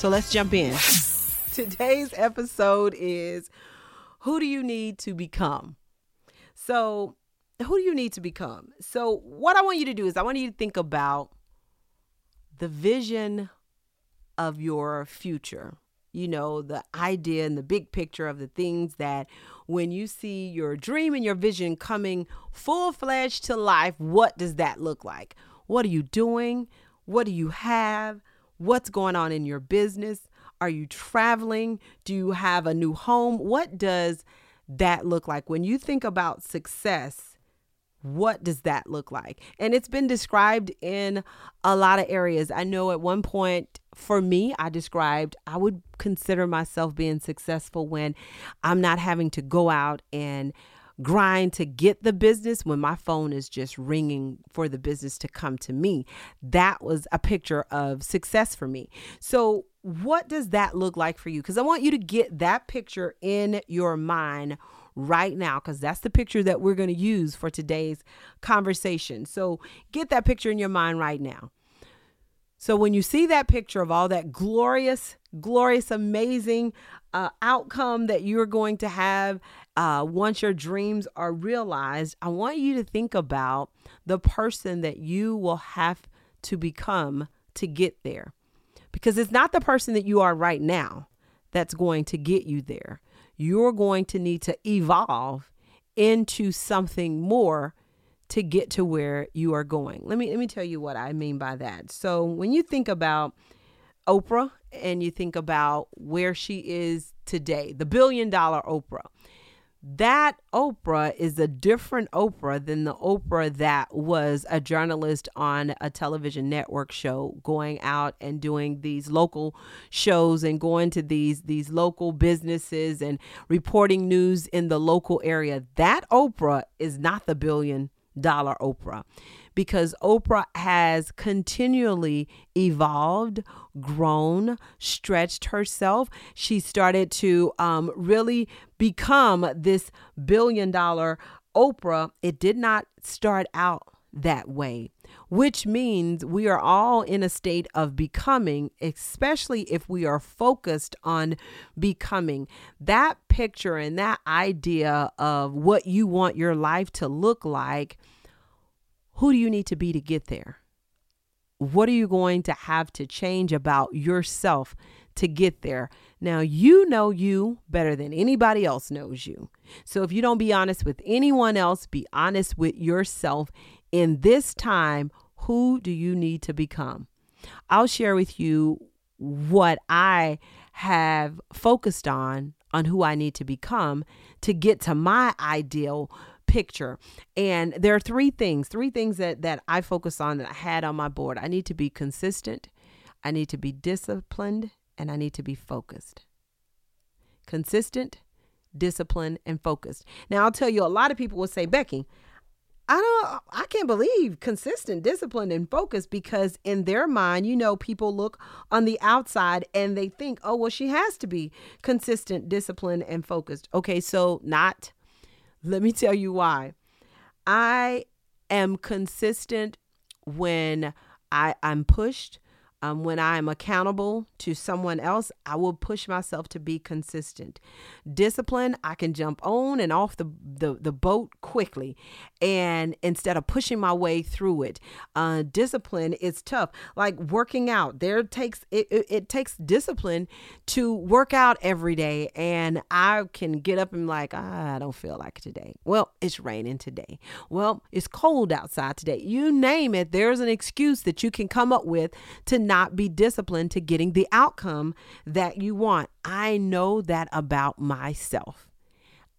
So let's jump in. Today's episode is Who do you need to become? So, who do you need to become? So, what I want you to do is I want you to think about the vision of your future you know, the idea and the big picture of the things that when you see your dream and your vision coming full fledged to life, what does that look like? What are you doing? What do you have? What's going on in your business? Are you traveling? Do you have a new home? What does that look like? When you think about success, what does that look like? And it's been described in a lot of areas. I know at one point for me, I described I would consider myself being successful when I'm not having to go out and grind to get the business when my phone is just ringing for the business to come to me. That was a picture of success for me. So, what does that look like for you? Because I want you to get that picture in your mind right now because that's the picture that we're going to use for today's conversation. So get that picture in your mind right now. So when you see that picture of all that glorious, glorious, amazing uh, outcome that you're going to have uh, once your dreams are realized, I want you to think about the person that you will have to become to get there. Because it's not the person that you are right now that's going to get you there you're going to need to evolve into something more to get to where you are going. Let me let me tell you what I mean by that. So when you think about Oprah and you think about where she is today, the billion dollar Oprah that Oprah is a different Oprah than the Oprah that was a journalist on a television network show going out and doing these local shows and going to these these local businesses and reporting news in the local area. That Oprah is not the billion dollar Oprah because Oprah has continually evolved, grown, stretched herself. She started to um, really become this billion dollar Oprah. It did not start out that way, which means we are all in a state of becoming, especially if we are focused on becoming. That picture and that idea of what you want your life to look like who do you need to be to get there? What are you going to have to change about yourself to get there? Now, you know you better than anybody else knows you. So if you don't be honest with anyone else, be honest with yourself. In this time, who do you need to become? I'll share with you what I have focused on on who I need to become to get to my ideal picture. And there are three things, three things that that I focus on that I had on my board. I need to be consistent, I need to be disciplined, and I need to be focused. Consistent, disciplined, and focused. Now I'll tell you, a lot of people will say, Becky, I don't I can't believe consistent, disciplined, and focused because in their mind, you know, people look on the outside and they think, oh, well, she has to be consistent, disciplined, and focused. Okay, so not let me tell you why. I am consistent when I, I'm pushed, um, when I am accountable to someone else, I will push myself to be consistent. Discipline, I can jump on and off the, the, the boat quickly. And instead of pushing my way through it, uh, discipline is tough. Like working out, there takes it, it, it takes discipline to work out every day. And I can get up and like, ah, I don't feel like today. Well, it's raining today. Well, it's cold outside today. You name it, there's an excuse that you can come up with to not be disciplined to getting the outcome that you want. I know that about myself.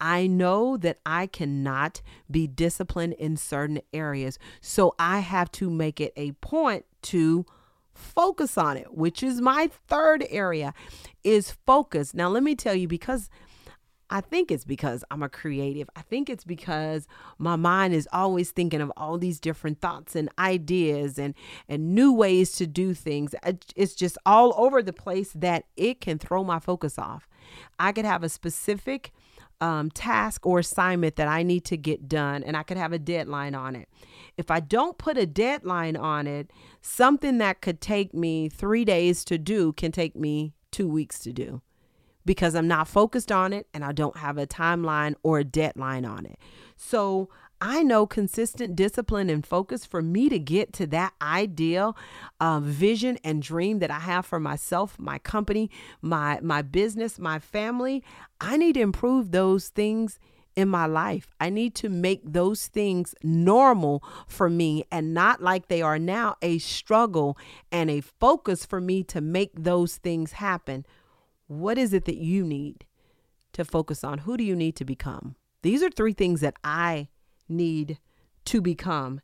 I know that I cannot be disciplined in certain areas. So I have to make it a point to focus on it, which is my third area, is focus. Now, let me tell you, because I think it's because I'm a creative. I think it's because my mind is always thinking of all these different thoughts and ideas and and new ways to do things. It's just all over the place that it can throw my focus off. I could have a specific um, task or assignment that I need to get done, and I could have a deadline on it. If I don't put a deadline on it, something that could take me three days to do can take me two weeks to do because I'm not focused on it and I don't have a timeline or a deadline on it. So I know consistent discipline and focus for me to get to that ideal uh, vision and dream that I have for myself, my company, my my business, my family. I need to improve those things in my life. I need to make those things normal for me and not like they are now a struggle and a focus for me to make those things happen what is it that you need to focus on? Who do you need to become? These are three things that I need to become.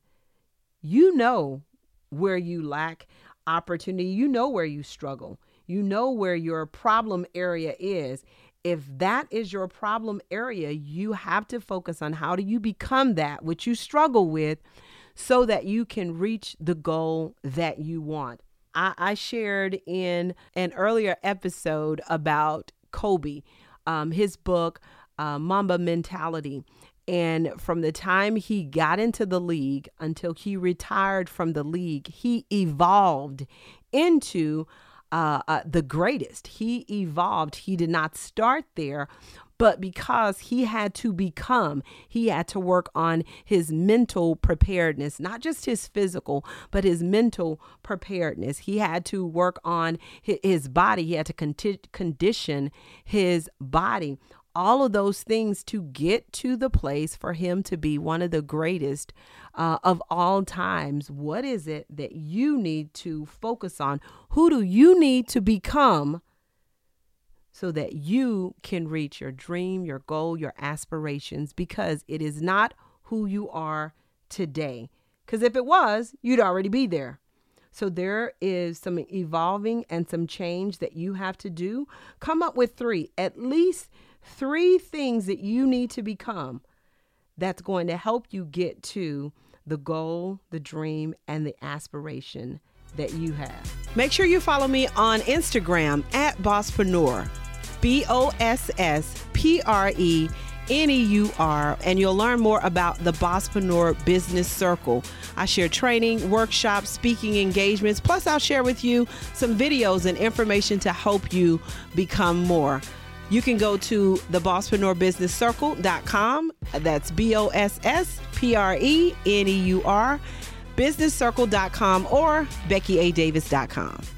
You know where you lack opportunity, you know where you struggle, you know where your problem area is. If that is your problem area, you have to focus on how do you become that which you struggle with so that you can reach the goal that you want. I, I shared in an earlier episode about Kobe, um, his book, uh, Mamba Mentality. And from the time he got into the league until he retired from the league, he evolved into uh, uh, the greatest. He evolved. He did not start there, but because he had to become, he had to work on his mental preparedness, not just his physical, but his mental preparedness. He had to work on his body, he had to condition his body. All of those things to get to the place for him to be one of the greatest uh, of all times. What is it that you need to focus on? Who do you need to become so that you can reach your dream, your goal, your aspirations, because it is not who you are today. Because if it was, you'd already be there. So there is some evolving and some change that you have to do. Come up with three, at least three things that you need to become that's going to help you get to the goal, the dream, and the aspiration that you have. Make sure you follow me on Instagram at Bosspreneur. B O S S P R E N E U R, and you'll learn more about the Bosspreneur Business Circle. I share training, workshops, speaking engagements, plus, I'll share with you some videos and information to help you become more. You can go to the Bosspreneur That's B O S S P R E N E U R, businesscircle.com or BeckyADavis.com.